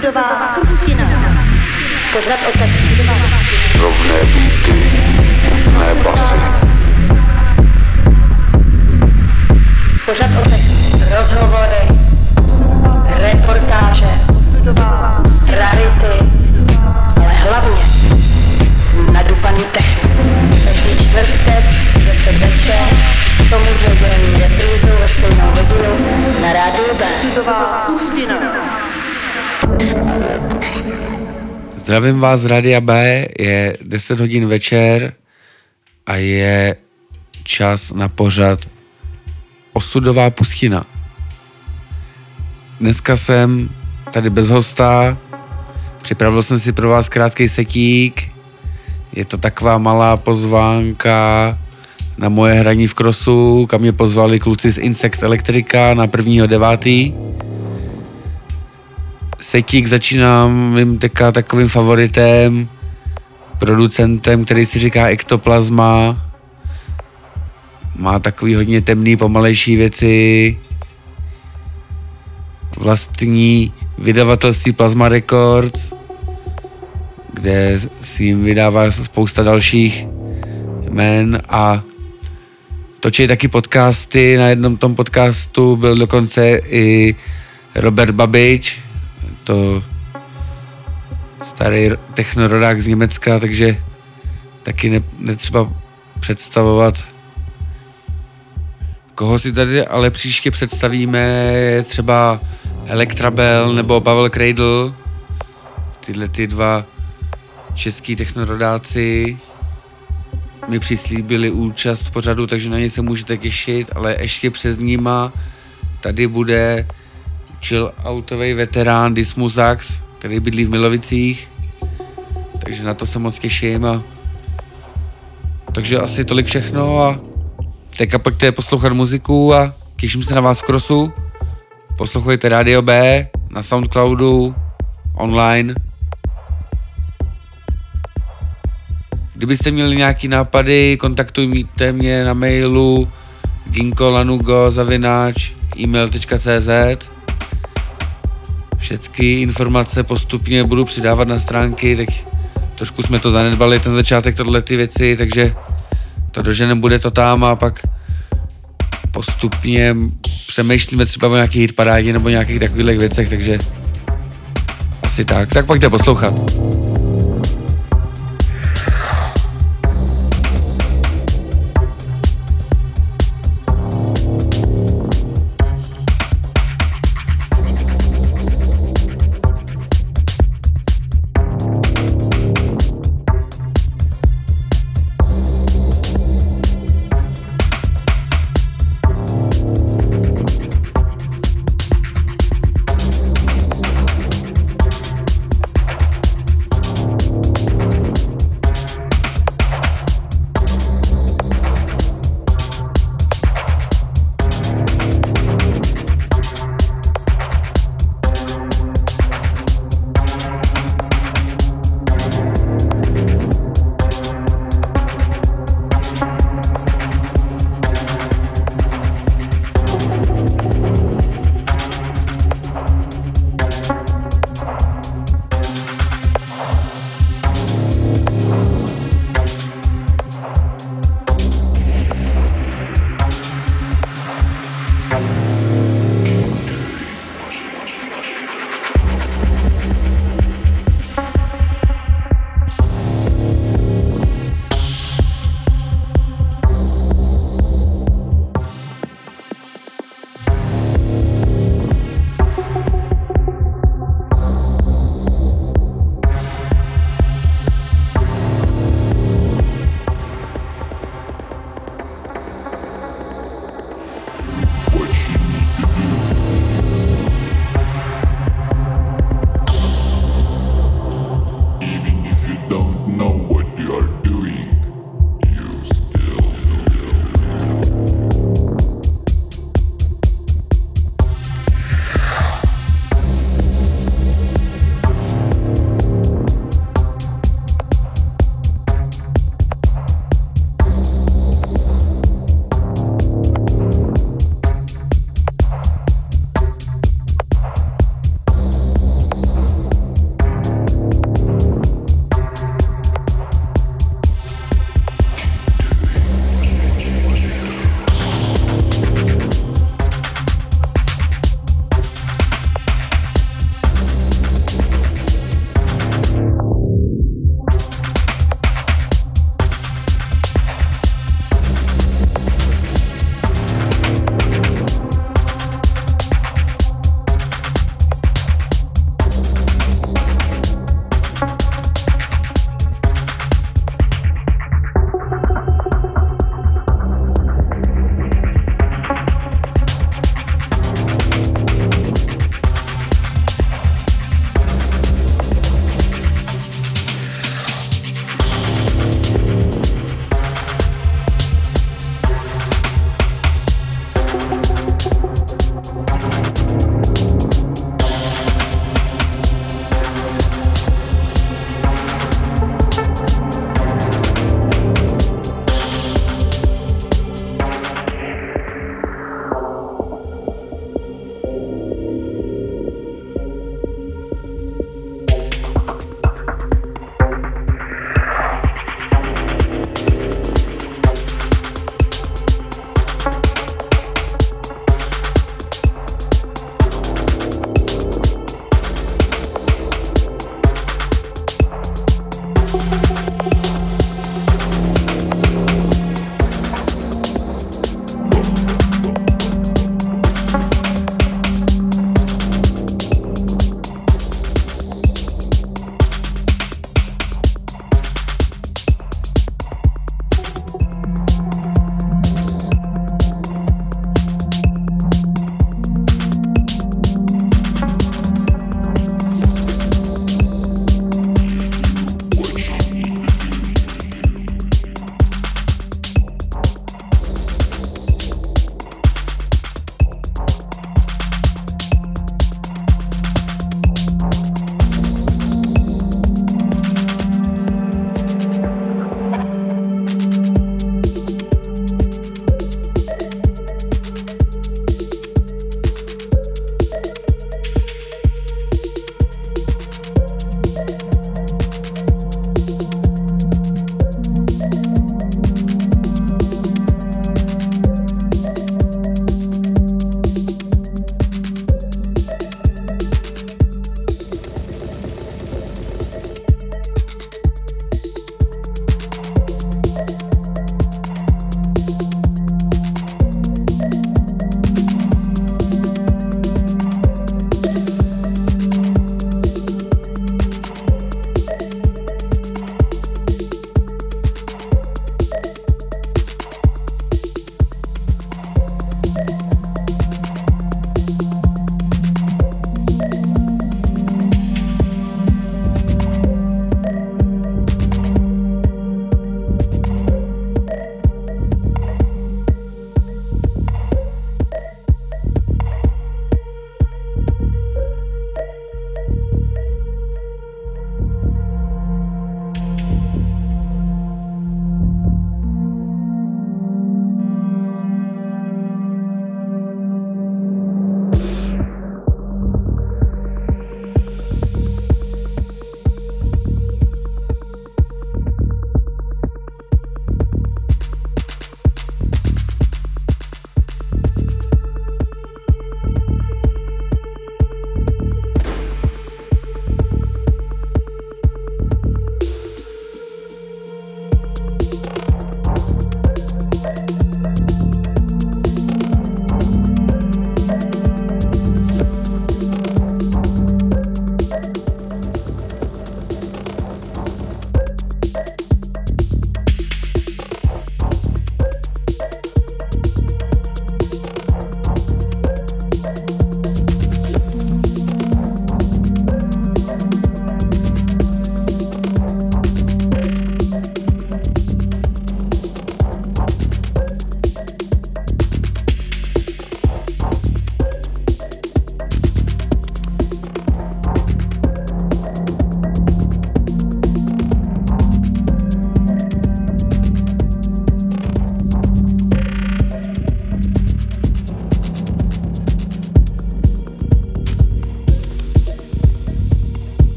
Osudová pustina. Pořad o tak Osudová pustina. Rovné beaty, nutné basy. Pořad o tak rozhovory, reportáže, rarity, ale hlavně nadupaný technik. Každý čtvrtek, 10 večer, tomu zvedění reprízou ve stejnou hodinu na rádiu B. Pustina. Zdravím vás z Radia B, je 10 hodin večer a je čas na pořad Osudová pustina. Dneska jsem tady bez hosta, připravil jsem si pro vás krátký setík, je to taková malá pozvánka na moje hraní v krosu, kam mě pozvali kluci z Insect Elektrika na 1.9. Setík začínám mým teďka takovým favoritem, producentem, který si říká Ektoplasma. Má takový hodně temný, pomalejší věci. Vlastní vydavatelství Plasma Records, kde si jim vydává spousta dalších jmen a točí taky podcasty. Na jednom tom podcastu byl dokonce i Robert Babič, to starý technorodák z Německa, takže taky ne, netřeba představovat. Koho si tady ale příště představíme, třeba Elektrabel nebo Pavel Cradle, tyhle ty dva český technorodáci mi přislíbili účast v pořadu, takže na ně se můžete těšit, ale ještě přes nima tady bude chill autový veterán Dismusax, který bydlí v Milovicích, takže na to se moc těším a takže asi tolik všechno a teďka pojďte poslouchat muziku a těším se na vás v krosu. Poslouchejte Radio B na Soundcloudu, online. Kdybyste měli nějaký nápady, kontaktujte mě na mailu ginkolanugo zavináč email.cz Všechny informace postupně budu přidávat na stránky, tak trošku jsme to zanedbali, ten začátek, tohle ty věci, takže to doženem bude to tam a pak postupně přemýšlíme třeba o nějakých hitparádě nebo nějakých takových věcech, takže asi tak. Tak pojďte poslouchat.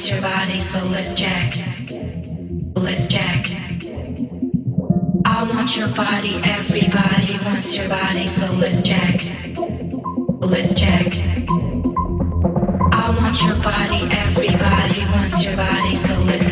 Your body, so let's check. Let's check. I want your body, everybody wants your body, so let's check. Let's check. I want your body, everybody wants your body, so. Let's